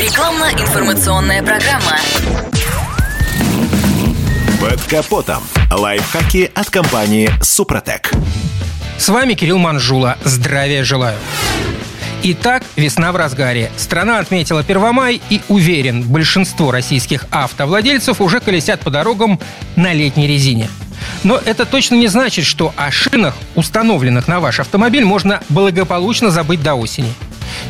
Рекламно-информационная программа. Под капотом. Лайфхаки от компании «Супротек». С вами Кирилл Манжула. Здравия желаю. Итак, весна в разгаре. Страна отметила Первомай и, уверен, большинство российских автовладельцев уже колесят по дорогам на летней резине. Но это точно не значит, что о шинах, установленных на ваш автомобиль, можно благополучно забыть до осени.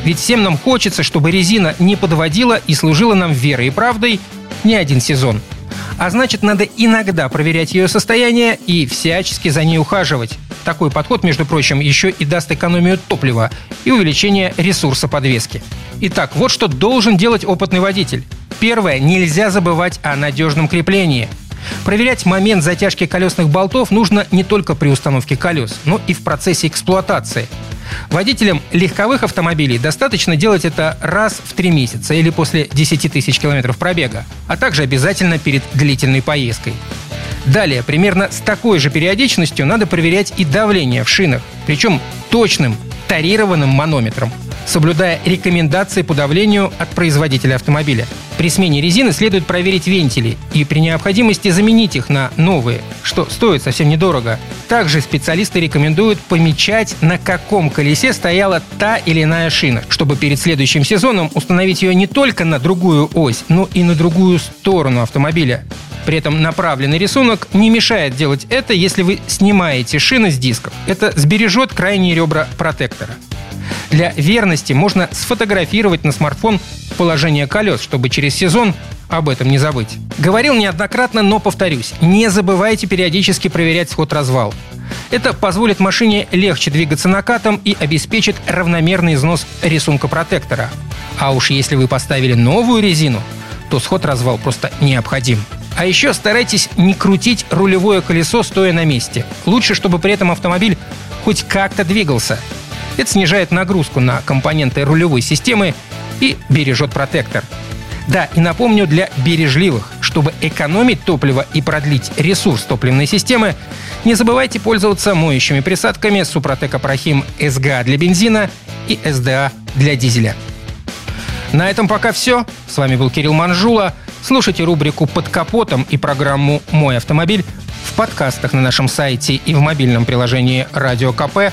Ведь всем нам хочется, чтобы резина не подводила и служила нам верой и правдой не один сезон. А значит, надо иногда проверять ее состояние и всячески за ней ухаживать. Такой подход, между прочим, еще и даст экономию топлива и увеличение ресурса подвески. Итак, вот что должен делать опытный водитель. Первое. Нельзя забывать о надежном креплении. Проверять момент затяжки колесных болтов нужно не только при установке колес, но и в процессе эксплуатации. Водителям легковых автомобилей достаточно делать это раз в три месяца или после 10 тысяч километров пробега, а также обязательно перед длительной поездкой. Далее, примерно с такой же периодичностью надо проверять и давление в шинах, причем точным, тарированным манометром, соблюдая рекомендации по давлению от производителя автомобиля. При смене резины следует проверить вентили и при необходимости заменить их на новые, что стоит совсем недорого. Также специалисты рекомендуют помечать, на каком колесе стояла та или иная шина, чтобы перед следующим сезоном установить ее не только на другую ось, но и на другую сторону автомобиля. При этом направленный рисунок не мешает делать это, если вы снимаете шины с дисков. Это сбережет крайние ребра протектора. Для верности можно сфотографировать на смартфон положение колес, чтобы через сезон об этом не забыть. Говорил неоднократно, но повторюсь, не забывайте периодически проверять сход-развал. Это позволит машине легче двигаться накатом и обеспечит равномерный износ рисунка протектора. А уж если вы поставили новую резину, то сход-развал просто необходим. А еще старайтесь не крутить рулевое колесо, стоя на месте. Лучше, чтобы при этом автомобиль хоть как-то двигался. Это снижает нагрузку на компоненты рулевой системы и бережет протектор. Да, и напомню для бережливых, чтобы экономить топливо и продлить ресурс топливной системы, не забывайте пользоваться моющими присадками Супротек Апрахим СГА для бензина и СДА для дизеля. На этом пока все. С вами был Кирилл Манжула. Слушайте рубрику «Под капотом» и программу «Мой автомобиль» в подкастах на нашем сайте и в мобильном приложении «Радио КП»,